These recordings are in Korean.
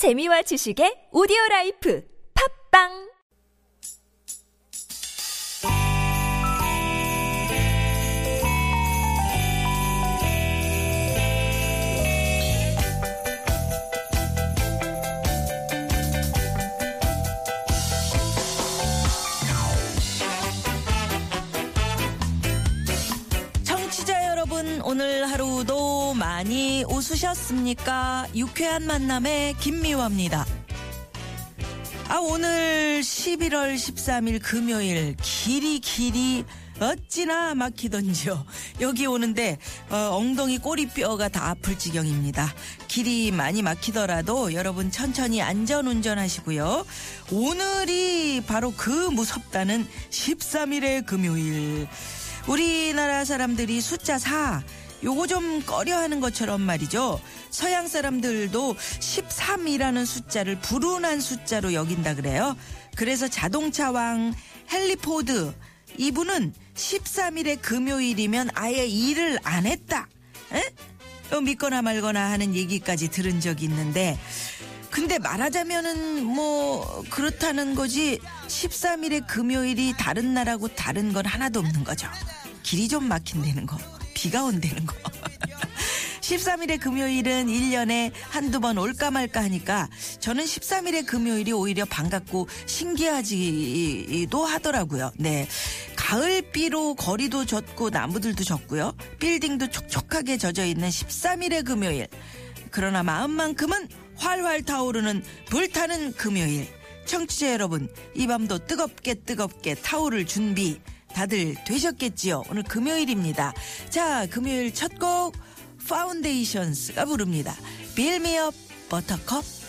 재미와 지식의 오디오 라이프. 팝빵 오늘 하루도 많이 웃으셨습니까? 유쾌한 만남의 김미화입니다. 아, 오늘 11월 13일 금요일, 길이 길이 어찌나 막히던지요. 여기 오는데, 어, 엉덩이 꼬리뼈가 다 아플 지경입니다. 길이 많이 막히더라도 여러분 천천히 안전 운전하시고요. 오늘이 바로 그 무섭다는 13일의 금요일. 우리나라 사람들이 숫자 4 요거 좀 꺼려하는 것처럼 말이죠. 서양 사람들도 13이라는 숫자를 불운한 숫자로 여긴다 그래요. 그래서 자동차 왕 헨리 포드 이분은 13일의 금요일이면 아예 일을 안 했다. 에? 어, 믿거나 말거나 하는 얘기까지 들은 적이 있는데 근데 말하자면은 뭐 그렇다는 거지 13일의 금요일이 다른 날하고 다른 건 하나도 없는 거죠. 길이 좀 막힌다는 거, 비가 온다는 거. 13일의 금요일은 1년에 한두 번 올까 말까 하니까 저는 13일의 금요일이 오히려 반갑고 신기하지도 하더라고요. 네. 가을비로 거리도 젖고 나무들도 젖고요. 빌딩도 촉촉하게 젖어 있는 13일의 금요일. 그러나 마음만큼은 활활 타오르는 불타는 금요일. 청취자 여러분, 이 밤도 뜨겁게 뜨겁게 타오를 준비 다들 되셨겠지요? 오늘 금요일입니다. 자, 금요일 첫 곡 Foundations가 부릅니다. Build Me Up Buttercup.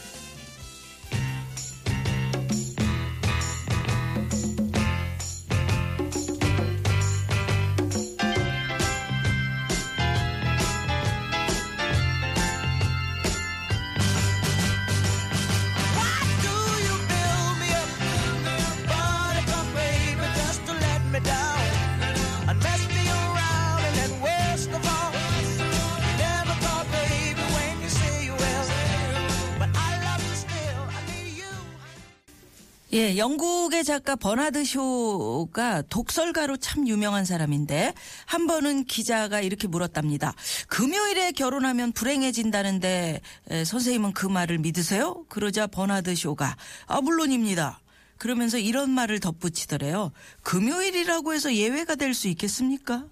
예, 영국의 작가 버나드 쇼가 독설가로 참 유명한 사람인데 한 번은 기자가 이렇게 물었답니다. 금요일에 결혼하면 불행해진다는데 에, 선생님은 그 말을 믿으세요? 그러자 버나드 쇼가 아 물론입니다. 그러면서 이런 말을 덧붙이더래요. 금요일이라고 해서 예외가 될 수 있겠습니까?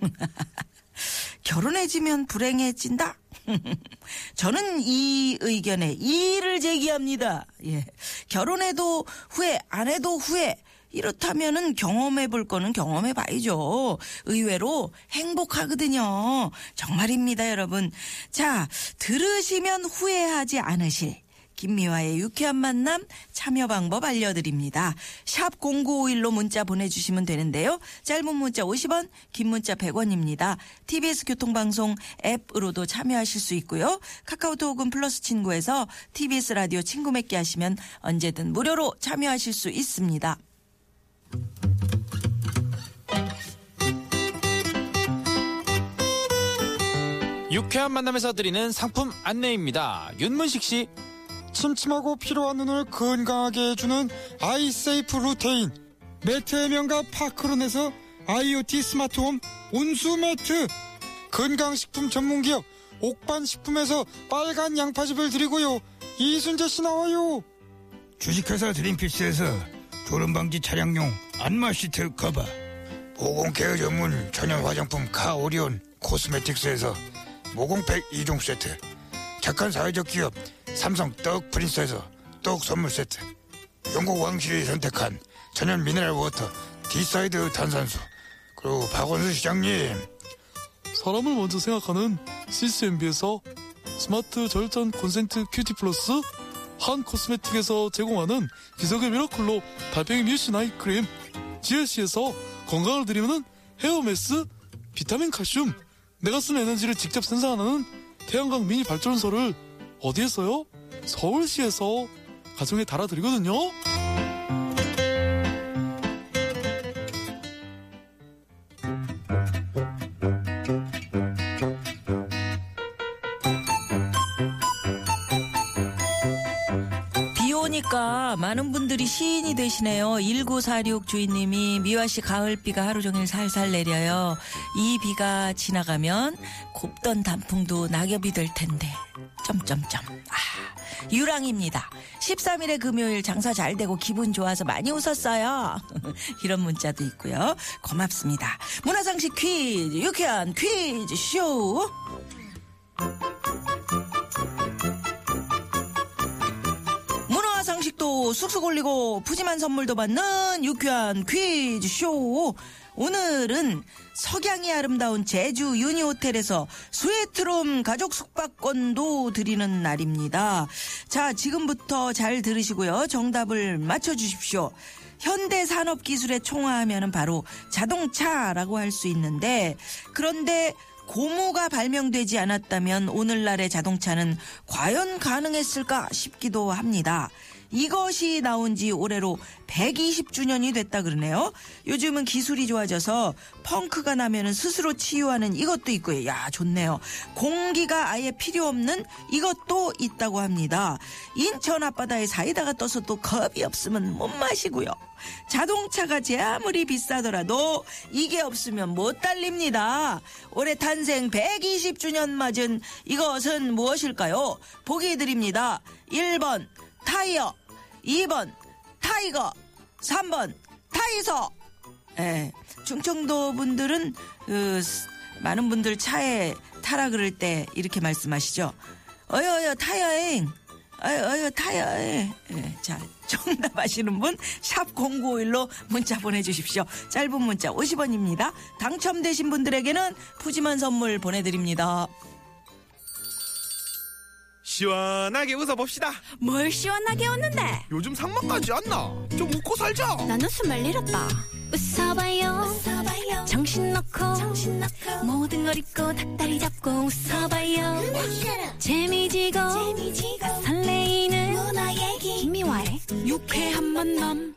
결혼해지면 불행해진다? 저는 이 의견에 이의를 제기합니다. 예. 결혼해도 후회, 안 해도 후회. 이렇다면은 경험해 볼 거는 경험해 봐야죠. 의외로 행복하거든요. 정말입니다, 여러분. 자, 들으시면 후회하지 않으실 김미화의 유쾌한 만남 참여 방법 알려드립니다. 샵 0951로 문자 보내주시면 되는데요. 짧은 문자 50원, 긴 문자 100원입니다. TBS 교통방송 앱으로도 참여하실 수 있고요. 카카오톡은 플러스 친구에서 TBS 라디오 친구 맺기 하시면 언제든 무료로 참여하실 수 있습니다. 유쾌한 만남에서 드리는 상품 안내입니다. 윤문식 씨, 침침하고 피로한 눈을 건강하게 해주는 아이세이프 루테인. 매트의 명가 파크론에서 IoT 스마트홈 온수 매트. 건강식품 전문기업 옥반식품에서 빨간 양파즙을 드리고요. 이순재 씨 나와요. 주식회사 드림피스에서 졸음방지 차량용 안마 시트 커버. 모공케어 전문 천연 화장품 카오리온 코스메틱스에서 모공팩 2종 세트. 착한 사회적 기업 삼성 떡 프린스에서 떡 선물 세트 영국 왕실이 선택한 천연 mineral water 디사이드 탄산수 그리고 박원수 시장님. 사람을 먼저 생각하는 CCMB에서 스마트 절전 콘센트 큐티 플러스 한 코스메틱에서 제공하는 기적의 미라클로 달팽이 뮤신 eye cream GLC에서 건강을 드리는 헤어메스 비타민 칼슘 내가 쓰는 에너지를 직접 생산하는 태양광 미니 발전소를 어디에서요? 서울시에서 가정에 달아드리거든요. 오니까 많은 분들이 시인이 되시네요. 1946 주인님이 미화 씨 가을비가 하루 종일 살살 내려요. 이 비가 지나가면 곱던 단풍도 낙엽이 될 텐데. 점점점. 아, 유랑입니다. 13일에 금요일 장사 잘 되고 기분 좋아서 많이 웃었어요. 이런 문자도 있고요. 고맙습니다. 문화상식 퀴즈, 유쾌한 퀴즈 쇼. 문화 상식도 쑥쑥 올리고 푸짐한 선물도 받는 유쾌한 퀴즈 쇼. 오늘은 석양이 아름다운 제주 유니호텔에서 스위트룸 가족 숙박권도 드리는 날입니다. 자, 지금부터 잘 들으시고요. 정답을 맞춰주십시오. 현대 산업 기술에 총화하면 바로 자동차라고 할 수 있는데, 그런데 고무가 발명되지 않았다면 오늘날의 자동차는 과연 가능했을까 싶기도 합니다. 이것이 나온 지 올해로 120주년이 됐다 그러네요. 요즘은 기술이 좋아져서 펑크가 나면은 스스로 치유하는 이것도 있고요. 야, 좋네요. 공기가 아예 필요 없는 이것도 있다고 합니다. 인천 앞바다에 사이다가 떠서 또 겁이 없으면 못 마시고요. 자동차가 제 아무리 비싸더라도 이게 없으면 못 달립니다. 올해 탄생 120주년 맞은 이것은 무엇일까요? 보기 드립니다. 1번 타이어, 2번 타이거, 3번 타이서. 예, 충청도 분들은 그, 스- 많은 분들 차에 타라 그럴 때 이렇게 말씀하시죠. 어여 어여 타이어잉. 어여 어여 타이어잉. 예, 자 정답 아시는 분 샵 0951로 문자 보내주십시오. 짧은 문자 50원입니다. 당첨되신 분들에게는 푸짐한 선물 보내드립니다. 시원하게 웃어봅시다. 뭘 시원하게 웃는데? 요즘 살맛까지 안 나. 좀 웃고 살자. 난 웃음을 잃었다. 웃어봐요, 정신 놓고 모든 걸 잊고 닭다리 잡고 웃어봐요. 재미지고, 설레이는 김미화의 유쾌한 만남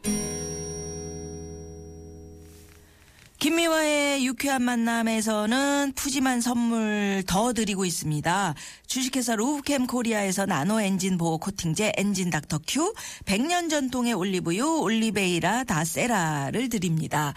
김미화의 유쾌한 만남에서는 푸짐한 선물 더 드리고 있습니다. 주식회사 루브캠 코리아에서 나노 엔진 보호 코팅제 엔진 닥터 큐, 100년 전통의 올리브유 올리베이라 다세라를 드립니다.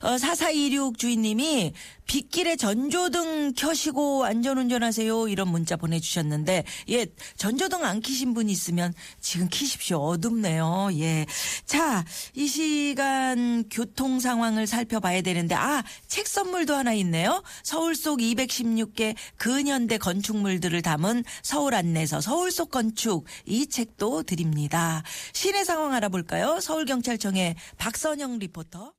어, 4426 주인님이 빗길에 전조등 켜시고 안전운전하세요. 이런 문자 보내주셨는데 예 전조등 안 켜신 분 있으면 지금 켜십시오. 어둡네요. 예. 자 이 시간 교통 상황을 살펴봐야 되는데 아 책 선물도 하나 있네요. 서울 속 216개 근현대 건축물들을 담은 서울 안내서 서울 속 건축 이 책도 드립니다. 시내 상황 알아볼까요? 서울경찰청의 박선영 리포터.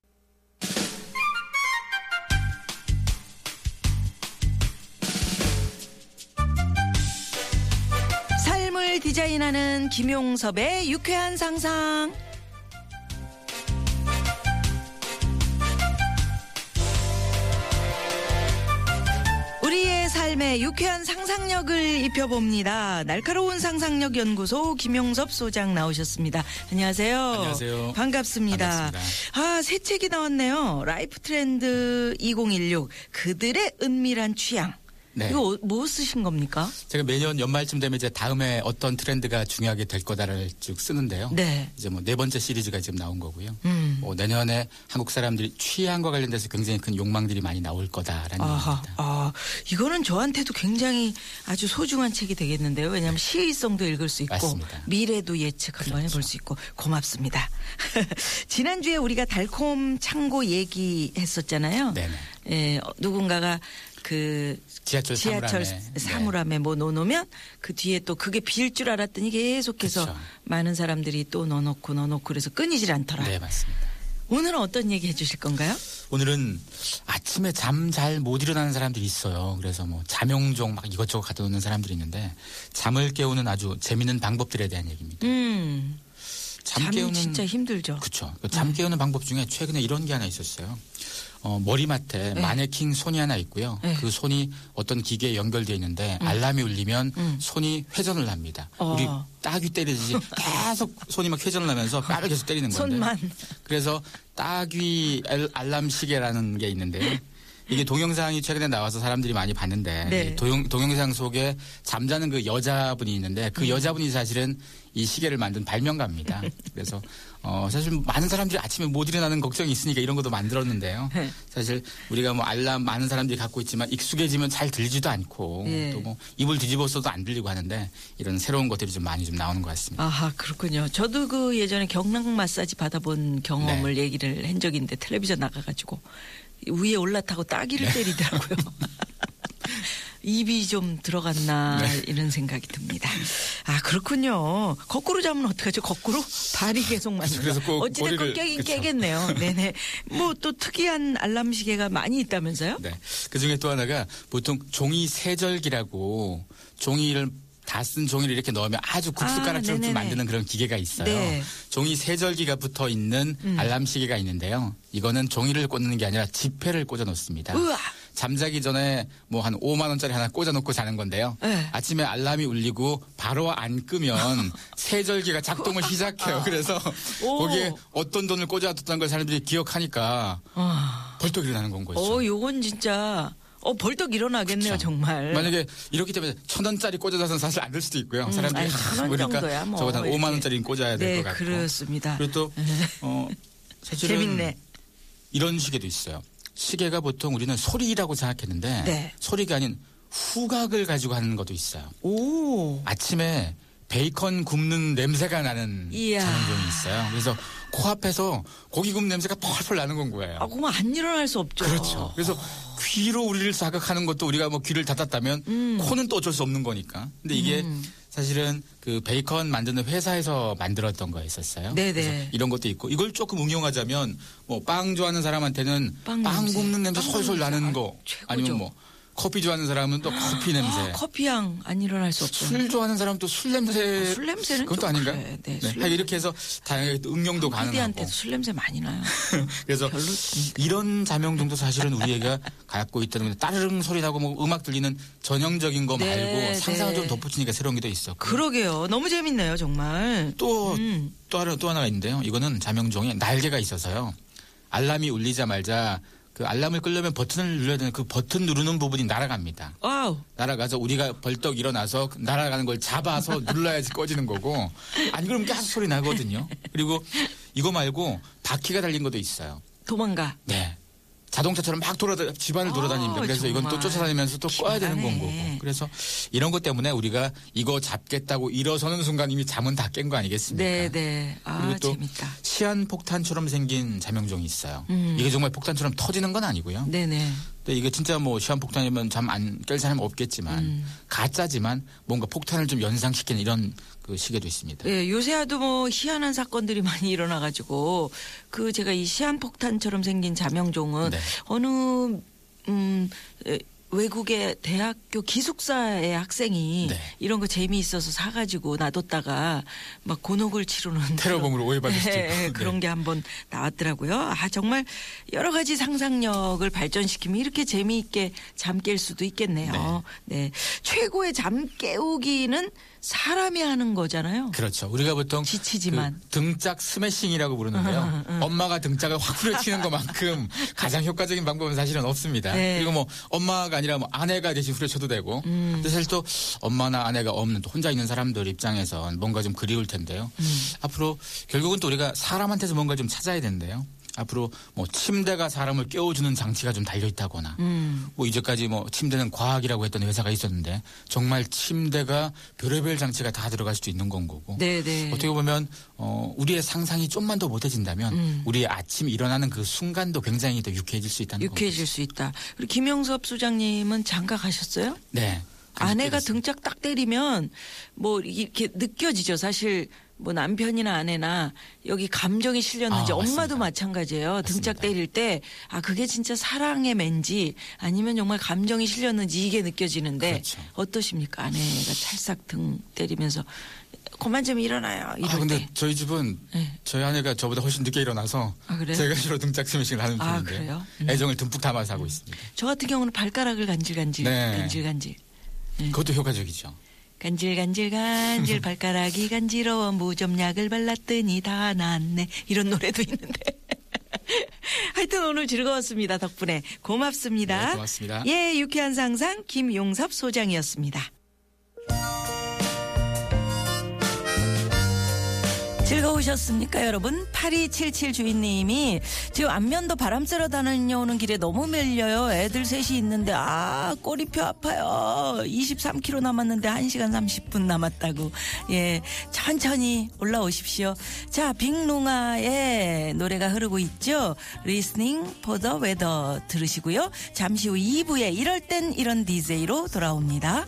삶을 디자인하는 김용섭의 유쾌한 상상. 우리의 삶에 유쾌한 상상력을 입혀봅니다. 날카로운 상상력 연구소 김용섭 소장 나오셨습니다. 안녕하세요. 안녕하세요. 반갑습니다. 반갑습니다. 아, 새 책이 나왔네요. 라이프 트렌드 2016 그들의 은밀한 취향. 네. 이거 뭐 쓰신 겁니까? 제가 매년 연말쯤 되면 이제 다음에 어떤 트렌드가 중요하게 될 거다를 쭉 쓰는데요. 네. 이제 뭐 네 번째 시리즈가 지금 나온 거고요. 음. 뭐 내년에 한국 사람들이 취향과 관련돼서 굉장히 큰 욕망들이 많이 나올 거다라는 얘기입니다. 아, 이거는 저한테도 굉장히 아주 소중한 책이 되겠는데요. 왜냐하면 시의성도 읽을 수 있고 맞습니다. 미래도 예측 한번 그렇죠. 해볼 수 있고 고맙습니다. 지난주에 우리가 달콤 창고 얘기했었잖아요. 네네. 예, 어, 누군가가 그 지하철 지하철 사물함에, 네. 뭐 넣어놓으면 그 뒤에 또 그게 빌 줄 알았더니 계속해서 그쵸. 많은 사람들이 또 넣어놓고 넣어놓고 그래서 끊이질 않더라. 네, 맞습니다. 오늘은 어떤 얘기 해주실 건가요? 오늘은 아침에 잠 잘 못 일어나는 사람들이 있어요. 그래서 뭐 잠용종 막 이것저것 갖다 놓는 사람들이 있는데 잠을 깨우는 아주 재밌는 방법들에 대한 얘기입니다. 음, 잠 깨우는 진짜 힘들죠. 그렇죠. 잠 깨우는 방법 중에 최근에 이런 게 하나 있었어요. 어, 머리맡에 네. 마네킹 손이 하나 있고요. 네. 그 손이 어떤 기계에 연결되어 있는데 알람이 울리면 음. 손이 회전을 합니다. 어. 우리 따귀 때리듯이 계속 손이 막 회전을 하면서 뼈를 계속 때리는 건데. 손만. 그래서 따귀 알- 알람 시계라는 게 있는데요. 이게 동영상이 최근에 나와서 사람들이 많이 봤는데 네. 이 동영, 동영상 속에 잠자는 그 여자분이 있는데 음. 그 여자분이 사실은 이 시계를 만든 발명가입니다. 그래서 어 사실 많은 사람들이 아침에 못 일어나는 걱정이 있으니까 이런 것도 만들었는데요. 네. 사실 우리가 뭐 알람 많은 사람들이 갖고 있지만 익숙해지면 잘 들리지도 않고 예. 또뭐 입을 뒤집어써도 안 들리고 하는데 이런 새로운 것들이 좀 많이 좀 나오는 것 같습니다. 아하 그렇군요. 저도 그 예전에 경락 마사지 받아본 경험을 네. 얘기를 한 적이 있는데 텔레비전 나가가지고 위에 올라타고 따기를 네. 때리더라고요. 입이 좀 들어갔나 네. 이런 생각이 듭니다. 아 그렇군요. 거꾸로 자면 어떡하죠? 거꾸로 발이 계속 맞는. 그래서 꼭 어찌됐건 머리를- 깨긴 그쵸. 깨겠네요. 네네. 뭐 또 특이한 알람 시계가 많이 있다면서요? 네. 그 중에 또 하나가 보통 종이 세절기라고 종이를 다 쓴 종이를 이렇게 넣으면 아주 국수가락처럼 네네네. 좀 만드는 그런 기계가 있어요. 네. 음. 종이 세절기가 붙어 있는 알람 시계가 있는데요. 이거는 종이를 꽂는 게 아니라 지폐를 꽂아 놓습니다. 우와. 잠자기 전에 뭐 한 5만 원짜리 하나 꽂아 놓고 자는 건데요. 네. 아침에 알람이 울리고 바로 안 끄면 세절기가 작동을 시작해요. 그래서 오. 거기에 어떤 돈을 꽂아뒀다는 걸 사람들이 기억하니까 아. 벌떡 일어나는 건 거죠. 어 요건 진짜 어 벌떡 일어나겠네요 그쵸. 정말. 만약에 이렇기 때문에 천 원짜리 꽂아서는 사실 안 될 수도 있고요. 사람들이 아니, 천원 보니까 정도야, 뭐. 저보다. 5만 원짜리 꽂아야 될네것 같고. 그렇습니다. 그리고 또 어, 사실은 재밌네. 이런 시계도 있어요. 시계가 보통 우리는 소리라고 생각했는데 네. 소리가 아닌 후각을 가지고 하는 것도 있어요. 오. 아침에 베이컨 굽는 냄새가 나는 이야. 자연종이 있어요. 그래서 코앞에서 고기 굽는 냄새가 펄펄 나는 건 거예요. 아, 그러면 안 일어날 수 없죠. 그렇죠. 그래서 귀로 우리를 자극하는 것도 우리가 뭐 귀를 닫았다면 음. 코는 또 어쩔 수 없는 거니까. 근데 이게 사실은 그 베이컨 만드는 회사에서 만들었던 거였었어요. 네네. 그래서 이런 것도 있고 이걸 조금 응용하자면 뭐 빵 좋아하는 사람한테는 빵 빵, 냄새. 굽는 냄새 빵 솔솔. 나는 아, 거 최고죠. 아니면 뭐 커피 좋아하는 사람은 또 커피 냄새. 아, 커피향 안 일어날 수 없죠. 술 좋아하는 사람 또술 냄새. 아, 술 냄새는 그것도 좀 아닌가요? 그래. 네, 네. 술 하여간 이렇게 해서 다양하게 또 응용도 가능하고. PD한테도 술 냄새 많이 나요. 그래서 별로 이런 자명종도 사실은 우리가 갖고 있다는 건데 따르릉 소리 나고 뭐 음악 들리는 전형적인 거 네, 말고 상상을 네. 좀 덧붙이니까 새로운 게더 있었고 그러게요. 너무 재밌네요, 정말. 또, 음. 또, 하나, 또 하나가 있는데요. 이거는 자명종에 날개가 있어서요. 알람이 울리자마자 그 알람을 끄려면 버튼을 눌러야 되는 그 버튼 누르는 부분이 날아갑니다. Wow. 날아가서 우리가 벌떡 일어나서 그 날아가는 걸 잡아서 눌러야지 꺼지는 거고 아니 그러면 계속 소리 나거든요. 그리고 이거 말고 바퀴가 달린 것도 있어요. 도망가. 네. 자동차처럼 막 돌아다 집안을 아, 돌아다닙니다. 그래서 이건 또. 쫓아다니면서 또 꺼야 되는 건. 거고. 그래서 이런 것 때문에 우리가 이거 잡겠다고 일어서는 순간 이미 잠은 다 깬 거 아니겠습니까? 네, 네. 아, 그리고 또 재밌다. 시한 폭탄처럼 생긴 자명종이 있어요. 음. 이게 정말 폭탄처럼 터지는 건 아니고요. 네 네. 근데 이게 진짜 뭐 시한 폭탄이면 잠 안 깰 사람 은 없겠지만 음. 가짜지만 뭔가 폭탄을 좀 연상시키는 이런 그 시계도 있습니다. 예, 요새도 뭐 희한한 사건들이 많이 일어나가지고 그 제가 이 시한 폭탄처럼 생긴 자명종은 네. 어느 음 에, 외국의 대학교 기숙사의 학생이 네. 이런 거 재미있어서 사가지고 놔뒀다가 막 곤혹을 치르는 테러범으로 오해받을 수도 예, 있고. 예, 네. 그런 게 한번 나왔더라고요. 아 정말 여러 가지 상상력을 발전시키면 이렇게 재미있게 잠 깰 수도 있겠네요. 네. 최고의 잠 깨우기는 사람이 하는 거잖아요. 그렇죠. 우리가 보통 지치지만. 그 등짝 스매싱이라고 부르는데요. 엄마가 등짝을 확 후려치는 것만큼 가장 효과적인 방법은 사실은 없습니다. 네. 그리고 뭐 엄마가 아니라 뭐 아내가 대신 후려쳐도 되고. 음. 근데 사실 또 엄마나 아내가 없는 또 혼자 있는 사람들 입장에선 뭔가 좀 그리울 텐데요. 음. 앞으로 결국은 또 우리가 사람한테서 뭔가 좀 찾아야 되는데요. 앞으로 뭐 침대가 사람을 깨워주는 장치가 좀 달려 있다거나 음. 뭐 이제까지 뭐 침대는 과학이라고 했던 회사가 있었는데 정말 침대가 별의별 장치가 다 들어갈 수도 있는 건 거고 네네. 어떻게 보면 어 우리의 상상이 좀만 더 못해진다면 음. 우리의 아침 일어나는 그 순간도 굉장히 더 유쾌해질 수 있다는 거죠. 유쾌해질 수 있다. 그리고 김영섭 소장님은 장가 가셨어요? 네. 아내가 그렇습니다. 등짝 딱 때리면 뭐 이렇게 느껴지죠. 사실 뭐 남편이나 아내나 여기 감정이 실렸는지 아, 엄마도. 마찬가지예요. 등짝 맞습니다. 때릴 때 아 그게 진짜 사랑의 맨지 아니면 정말 감정이 실렸는지 이게 느껴지는데 그렇죠. 어떠십니까? 아내가 찰싹 등 때리면서 그만 좀 일어나요. 이럴 아 근데 때. 저희 집은 네. 저희 아내가 저보다 훨씬 늦게 일어나서 아? 제가 주로 등짝 스매싱을 하는 아, 편인데 그래요? 음. 애정을 듬뿍 담아서 하고 있습니다. 저 같은 경우는 발가락을 간질간질 네. 간질간질 네. 그것도 효과적이죠. 간질간질 간질 발가락이 간지러워 무좀약을 발랐더니 다 낫네 이런 노래도 있는데 하여튼 오늘 즐거웠습니다. 덕분에 고맙습니다. 네, 고맙습니다. 예, 유쾌한 상상 김용섭 소장이었습니다. 즐거우셨습니까, 여러분? 8277 주인님이 지금 안면도 바람 쐬러 다녀오는 길에 너무 밀려요. 애들 셋이 있는데, 아, 꼬리표 아파요. 23km 남았는데 1시간 30분 남았다고. 예, 천천히 올라오십시오. 자, 빅룽아의 노래가 흐르고 있죠. For the Weather 들으시고요. 잠시 후 2부에 이럴 땐 이런 DJ로 돌아옵니다.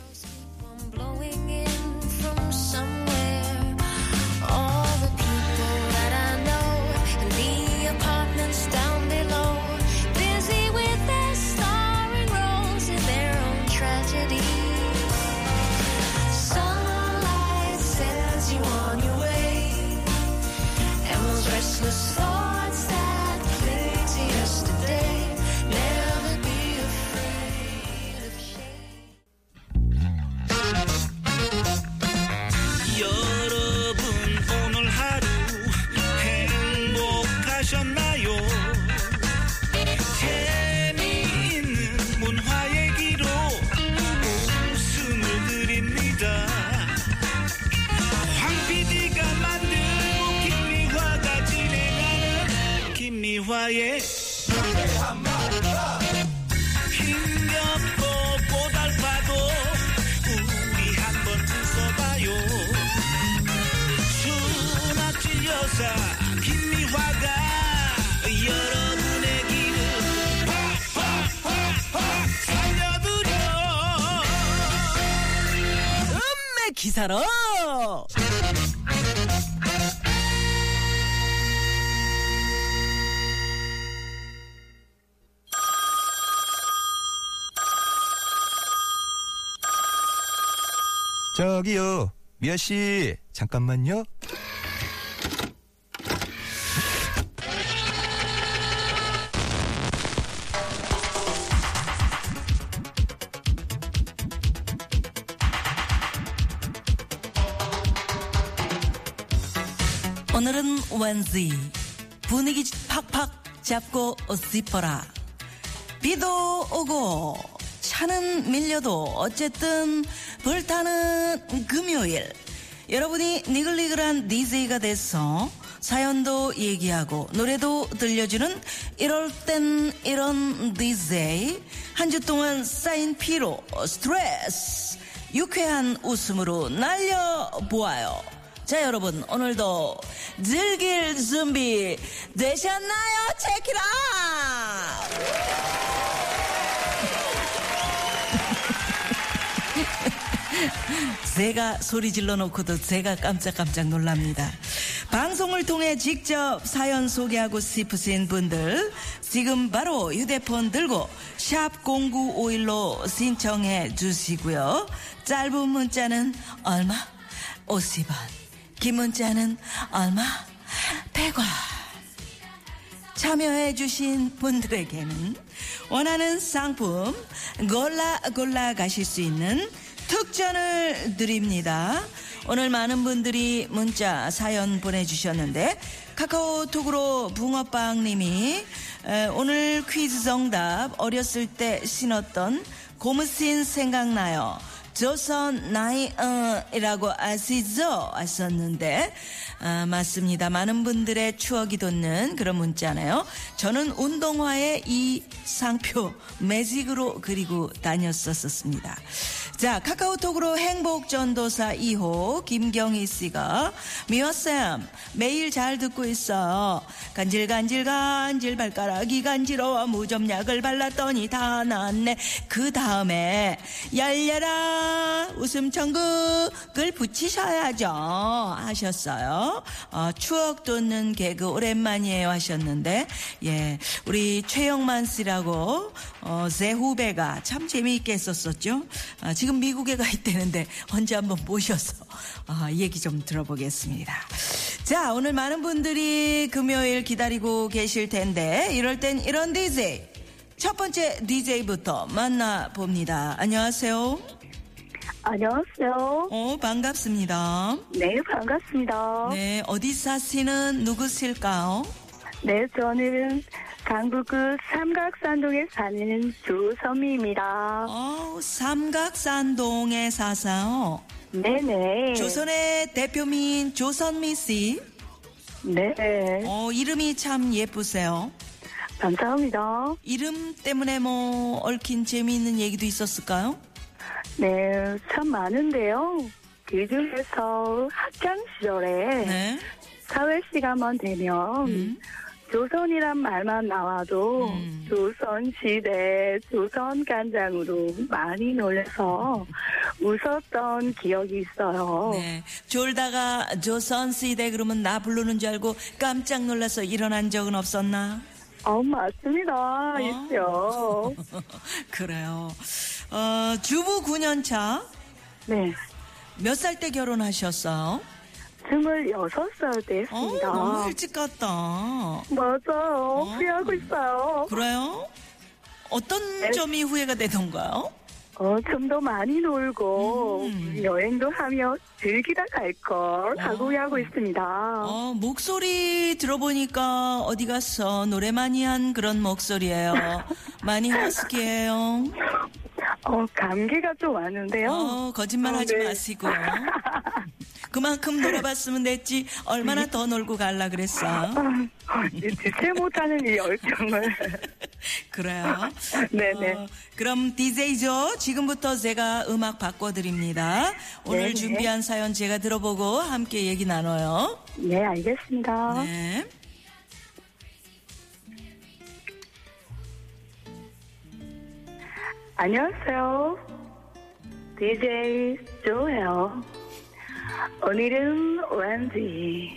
저기요, 미아 씨, 잠깐만요. 오늘은 웬지 분위기 팍팍 잡고 짚어라 비도 오고 차는 밀려도 어쨌든 불타는 금요일. 여러분이 니글니글한 DJ가 돼서 사연도 얘기하고 노래도 들려주는 이럴 땐 이런 DJ 한 주 동안 쌓인 피로 스트레스 유쾌한 웃음으로 날려보아요. 자 여러분 오늘도 즐길 준비 되셨나요? 체키라 제가 소리 질러 놓고도 제가 깜짝깜짝 놀랍니다. 방송을 통해 직접 사연 소개하고 싶으신 분들 지금 바로 휴대폰 들고 샵 0951로 신청해 주시고요. 짧은 문자는 얼마? 50원. 긴 문자는 얼마? 100원. 참여해주신 분들에게는 원하는 상품 골라 골라 가실 수 있는 특전을 드립니다. 오늘 많은 분들이 문자 사연 보내주셨는데 카카오톡으로 붕어빵님이 에, 오늘 퀴즈 정답 어렸을 때 신었던 고무신 생각나요. 조선 나이이라고 아시죠? 하셨는데 아, 맞습니다. 많은 분들의 추억이 돋는 그런 문자네요. 저는 운동화에 이 상표 매직으로 그리고 다녔었습니다. 자, 카카오톡으로 행복전도사 2호 김경희 씨가 미화쌤 매일 잘 듣고 있어요. 간질간질 간질 발가락이 간지러워 무좀약을 발랐더니 다 나았네. 그 다음에 열려라 웃음 천국을 붙이셔야죠 하셨어요. 어, 추억 돋는 개그 오랜만이에요 하셨는데 예 우리 최영만 씨라고 어, 제 후배가 참 재미있게 했었었죠. 아, 지금 미국에 가 있다는데 언제 한번 모셔서 아, 얘기 좀 들어보겠습니다. 자 오늘 많은 분들이 금요일 기다리고 계실 텐데 이럴 땐 이런 DJ 첫 번째 DJ부터 만나봅니다. 안녕하세요. 안녕하세요. 어, 반갑습니다. 네, 반갑습니다. 네, 어디 사시는 누구실까요? 네, 저는 강북구 삼각산동에 사는 조선미입니다. 어, 삼각산동에 사사요. 네네. 조선의 대표민 조선미 씨. 네. 어, 이름이 참 예쁘세요. 감사합니다. 이름 때문에 뭐 얽힌 재미있는 얘기도 있었을까요? 네, 참 많은데요. 그 중에서 학창 시절에 네. 사회 시간만 되면 음. 조선이란 말만 나와도 음. 조선 시대 조선 간장으로 많이 놀려서 웃었던 기억이 있어요. 네. 졸다가 조선 시대 그러면 나 부르는 줄 알고 깜짝 놀라서 일어난 적은 없었나? 어, 맞습니다. 있죠. 그래요. 어, 주부 9년 차. 네. 몇 살 때 결혼하셨어요? 26살 때 어, 했습니다. 너무 일찍 갔다. 맞아요. 후회하고 있어요. 그래요? 어떤 네. 점이 후회가 되던가요? 어, 좀 더 많이 놀고, 음. 여행도 하며 즐기다 갈걸 하고 후회하고 있습니다. 어, 목소리 들어보니까 어디 가서 노래 많이 한 그런 목소리예요. 많이 허스키해요. 어, 감기가 좀 왔는데요. 어, 거짓말 어, 하지 네. 마시고요. 그만큼 놀아봤으면 됐지. 얼마나 더 놀고 갈라 그랬어. 아, 이 주체 못하는 이 열정을. 그래요. 네네. 어, 그럼 DJ죠. 지금부터 제가 음악 바꿔드립니다. 오늘 네네. 준비한 사연 제가 들어보고 함께 얘기 나눠요. 네, 알겠습니다. 네. 안녕하세요. DJ 조예요. 오늘은 왠지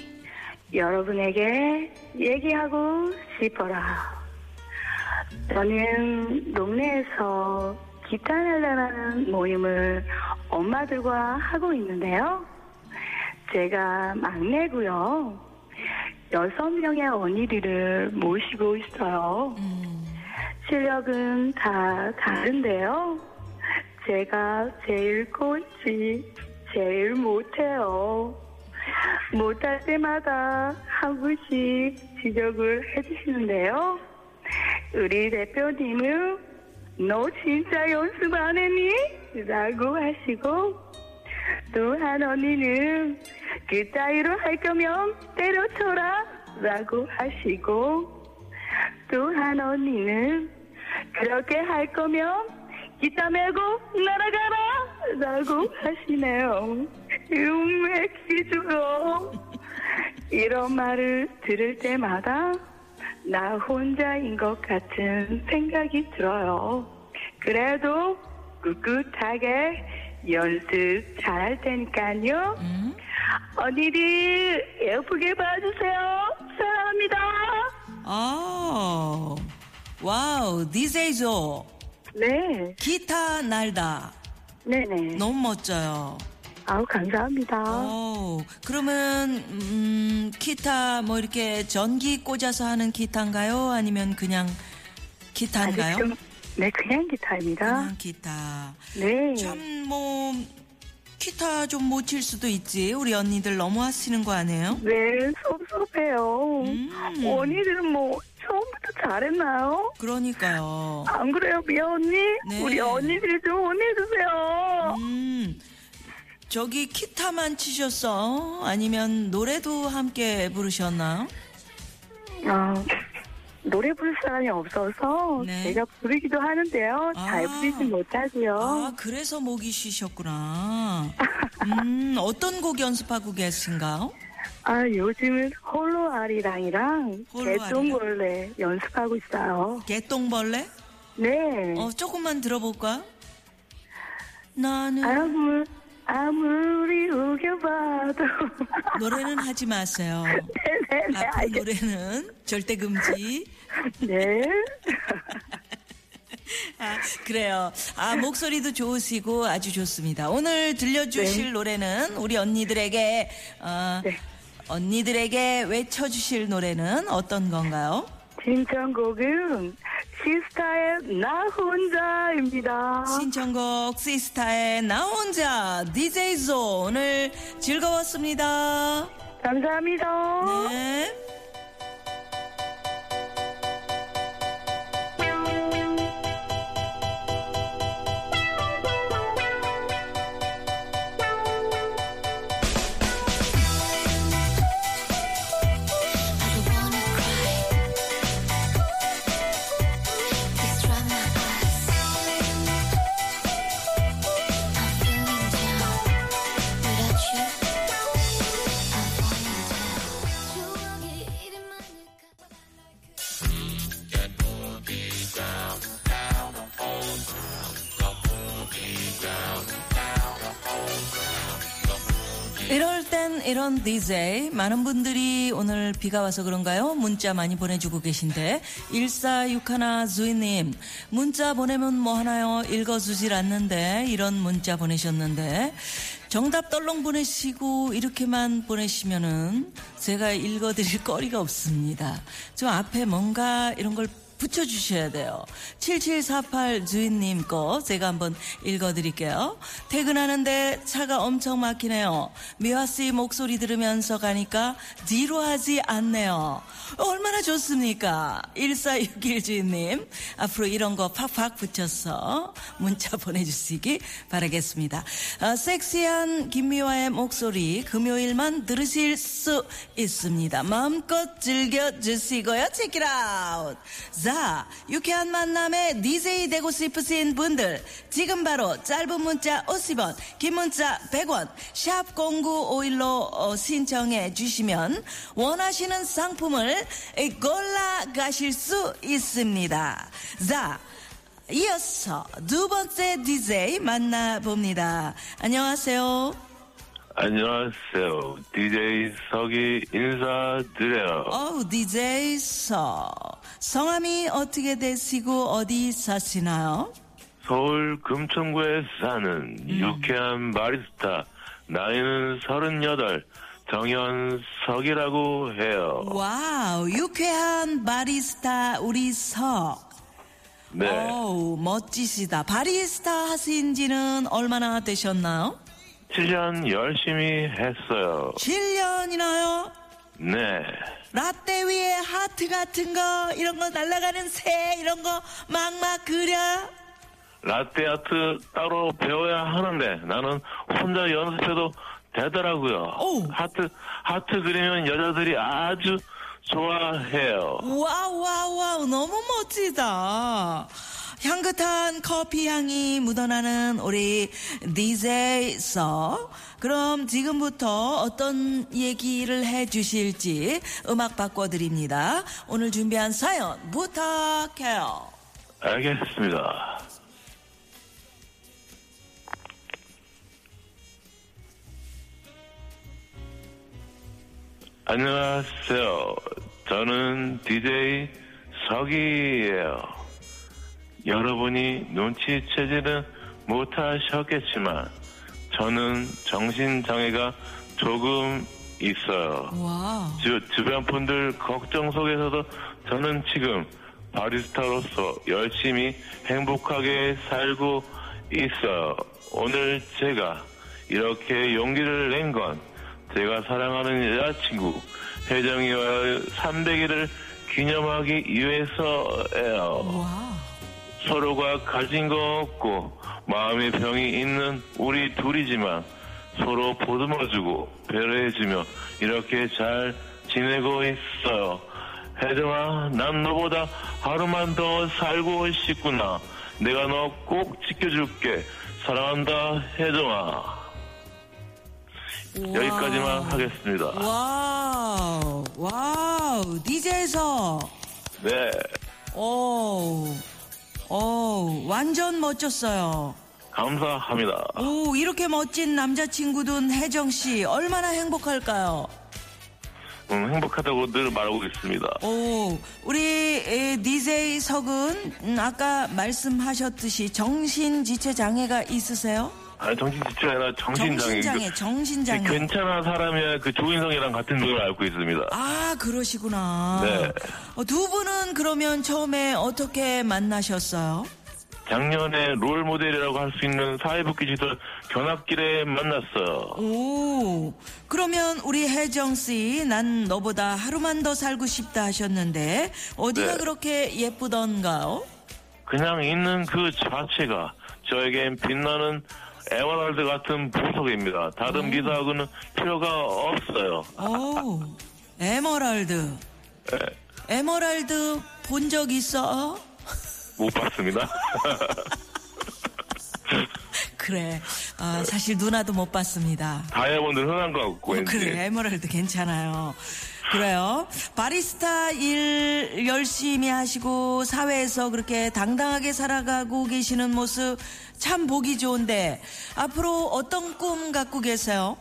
여러분에게 얘기하고 싶어라. 저는 동네에서 기타 날라라는 모임을 엄마들과 하고 있는데요. 제가 막내고요. 여섯 명의 언니들을 모시고 있어요. 실력은 다 다른데요. 제가 제일 꼴찌, 제일 못해요. 못할 때마다 한 분씩 지적을 해주시는데요. 우리 대표님은 너 진짜 연습 안 했니? 라고 하시고 또 한 언니는 그 따위로 할 거면 때려쳐라 라고 하시고 또 한 언니는 그렇게 할 거면 기타 메고 날아가라 라고 하시네요. 기주요 이런 말을 들을 때마다 나 혼자인 것 같은 생각이 들어요. 그래도 꿋꿋하게 연습 잘할 테니까요. 언니들 예쁘게 봐주세요. 사랑합니다. 아, Wow, DJ죠. 네. 기타 날다. 네네. 너무 멋져요. 아우 감사합니다. 오, 그러면 음, 기타 뭐 이렇게 전기 꽂아서 하는 기타인가요? 아니면 그냥 기타인가요? 좀- 네, 그냥 기타입니다. 그냥 기타. 네. 참 뭐 기타 좀 못 칠 수도 있지. 우리 언니들 너무 하시는 거 아니에요? 네, 섭섭해요. 음. 언니들은 뭐 처음부터 잘했나요? 그러니까요. 안 그래요, 미아 언니? 네. 우리 언니들 좀 혼내주세요. 음, 저기 기타만 치셨어? 아니면 노래도 함께 부르셨나요? 아, 노래 부를 사람이 없어서 네. 제가 부르기도 하는데요. 잘 아. 부르진 못하고요. 아, 그래서 목이 쉬셨구나. 음, 어떤 곡 연습하고 계신가요? 아, 요즘은 홀로 아리랑이랑 홀로 개똥벌레 연습하고 있어요. 개똥벌레? 네. 어, 조금만 들어볼까? 나는 아무, 아무리 우겨봐도. 노래는 하지 마세요. 네네네, 앞으로 알겠 노래는 절대 금지. 네. 아, 그래요. 아, 목소리도 좋으시고 아주 좋습니다. 오늘 들려주실 네. 노래는 우리 언니들에게, 어, 언니들에게 외쳐주실 노래는 어떤 건가요? 신청곡은 시스타의 나 혼자입니다. 신청곡 시스타의 나 혼자 DJ조 오늘 즐거웠습니다. 감사합니다. 네. 이런 DJ 많은 분들이 오늘 비가 와서 그런가요? 문자 많이 보내주고 계신데 1461 주인님 문자 보내면 뭐 하나요? 읽어주질 않는데 이런 문자 보내셨는데 정답 떨렁 보내시고 이렇게만 보내시면은 제가 읽어드릴 거리가 없습니다. 좀 앞에 뭔가 이런 걸 붙여주셔야 돼요. 7748 주인님 거 제가 한번 읽어드릴게요. 퇴근하는데 차가 엄청 막히네요. 미화씨 목소리 들으면서 가니까 지루하지 않네요. 얼마나 좋습니까? 1461 주인님 앞으로 이런 거 팍팍 붙여서 문자 보내주시기 바라겠습니다. 아, 섹시한 김미화의 목소리 금요일만 들으실 수 있습니다. 마음껏 즐겨주시고요. 체키라 아웃. 자, 유쾌한 만남에 DJ 되고 싶으신 분들 지금 바로 짧은 문자 50원, 긴 문자 100원, 샵 0951로 신청해 주시면 원하시는 상품을 골라 가실 수 있습니다. 자, 이어서 두 번째 DJ 만나봅니다. 안녕하세요. 안녕하세요. DJ 석이 인사드려요. 어우, DJ 석. 성함이 어떻게 되시고 어디 사시나요? 서울 금천구에 사는 유쾌한 바리스타, 나이는 38, 정현석이라고 해요. 와우, 유쾌한 바리스타 우리 석. 네. 어우, 멋지시다. 바리스타 하신 지는 얼마나 되셨나요? 7년 열심히 했어요. 7년이나요? 네. 라떼 위에 하트 같은 거, 이런 거 날아가는 새, 이런 거 막막 그려? 라떼 아트 따로 배워야 하는데 나는 혼자 연습해도 되더라고요. 하트, 하트 그리면 여자들이 아주 좋아해요. 와우, 와우, 와우, 너무 멋지다. 향긋한 커피 향이 묻어나는 우리 DJ 서. 그럼 지금부터 어떤 얘기를 해 주실지 음악 바꿔드립니다. 오늘 준비한 사연 부탁해요. 알겠습니다. 안녕하세요. 저는 DJ 석이에요. 여러분이 눈치채지는 못하셨겠지만 저는 정신장애가 조금 있어요. 와. 주, 주변 분들 걱정 속에서도 저는 지금 바리스타로서 열심히 행복하게 살고 있어요. 오늘 제가 이렇게 용기를 낸 건 제가 사랑하는 여자친구 혜정이와의 300일을 기념하기 위해서예요. 서로가 가진 거 없고 마음의 병이 있는 우리 둘이지만 서로 보듬어주고 배려해주며 이렇게 잘 지내고 있어요. 혜정아, 난 너보다 하루만 더 살고 싶구나. 내가 너 꼭 지켜줄게. 사랑한다, 혜정아. 여기까지만 하겠습니다. 와우, 와우, DJ 석, 네, 오, 오, 완전 멋졌어요. 감사합니다. 오, 이렇게 멋진 남자친구 둔 혜정 씨, 얼마나 행복할까요? 음, 행복하다고 늘 말하고 있습니다. 오, 우리 에, DJ 석은 음, 아까 말씀하셨듯이 정신지체 장애가 있으세요? 아니, 정신지체가 아니라 정신장애. 정신장애, 정신장애. 그 괜찮은 사람이야 그 조인성이랑 같은 걸 알고 있습니다. 아, 그러시구나. 네. 어, 두 분은 그러면 처음에 어떻게 만나셨어요? 작년에 롤 모델이라고 할 수 있는 사회복귀 시설 견학길에 만났어요. 오, 그러면 우리 혜정 씨, 난 너보다 하루만 더 살고 싶다 하셨는데 어디가 네. 그렇게 예쁘던가요? 그냥 있는 그 자체가 저에겐 빛나는 에메랄드 같은 보석입니다. 다른 보석은 필요가 없어요. 오, 에머랄드. 네, 에머랄드 본 적 있어? 못 봤습니다. 그래. 아, 사실 누나도 못 봤습니다. 다이아몬드 흔한 거 같고 어. 그래, 에메랄드 괜찮아요. 그래요. 바리스타 일 열심히 하시고 사회에서 그렇게 당당하게 살아가고 계시는 모습 참 보기 좋은데 앞으로 어떤 꿈 갖고 계세요?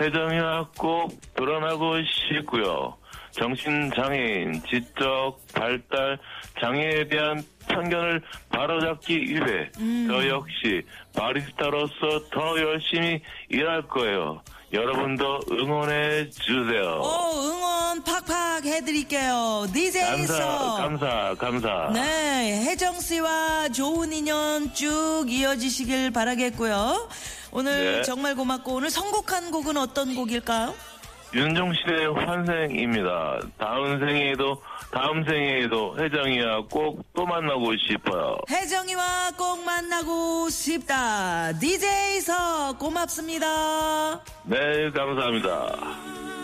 혜정이와 꼭 결혼하고 싶고요. 정신장애인, 지적, 발달, 장애에 대한 편견을 바로잡기 위해 저 역시 바리스타로서 더 열심히 일할 거예요. 여러분도 응원해 주세요. 오, 응원 팍팍 해드릴게요. DJ 감사, 서 감사, 감사. 네, 혜정 씨와 좋은 인연 쭉 이어지시길 바라겠고요. 오늘 네. 정말 고맙고 오늘 선곡한 곡은 어떤 곡일까요? 윤종신의 환생입니다. 다음 생에도 다음 생에도 혜정이와 꼭 또 만나고 싶어요. 혜정이와 꼭 만나고 싶다. DJ 서 고맙습니다. 네, 감사합니다.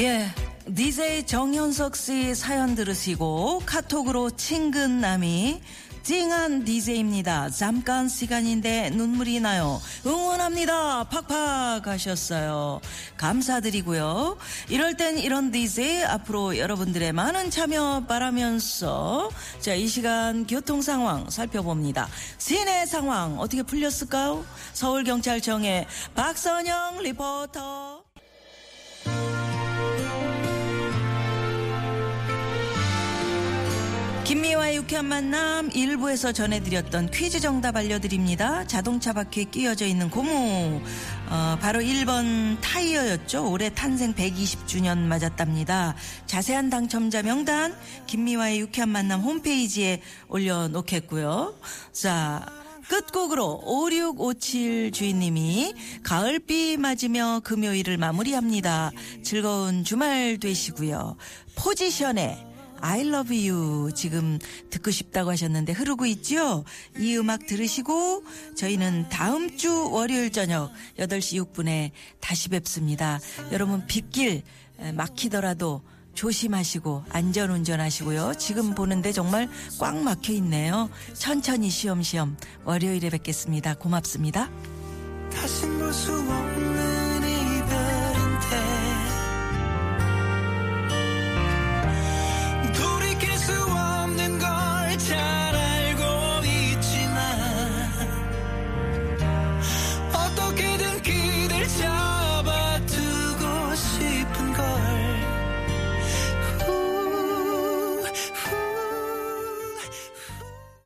예. DJ 정현석 씨 사연 들으시고 카톡으로 친근남이 찡한 DJ입니다. 잠깐 시간인데 눈물이 나요. 응원합니다. 팍팍 하셨어요. 감사드리고요. 이럴 땐 이런 DJ 앞으로 여러분들의 많은 참여 바라면서 자, 이 시간 교통 상황 살펴봅니다. 시내 상황 어떻게 풀렸을까요? 서울경찰청의 박선영 리포터. 김미화의 유쾌한 만남 일부에서 전해드렸던 퀴즈 정답 알려드립니다. 자동차 바퀴에 끼어져 있는 고무 어, 바로 1번 타이어였죠. 올해 탄생 120주년 맞았답니다. 자세한 당첨자 명단 김미화의 유쾌한 만남 홈페이지에 올려놓겠고요. 자 끝곡으로 5657 주인님이 가을비 맞으며 금요일을 마무리합니다. 즐거운 주말 되시고요. 포지션에 I love you 지금 듣고 싶다고 하셨는데 흐르고 있죠? 이 음악 들으시고 저희는 다음 주 월요일 저녁 8시 6분에 다시 뵙습니다. 여러분 빗길 에, 막히더라도 조심하시고 안전 운전하시고요. 지금 보는데 정말 꽉 막혀 있네요. 천천히 쉬엄쉬엄 월요일에 뵙겠습니다. 고맙습니다.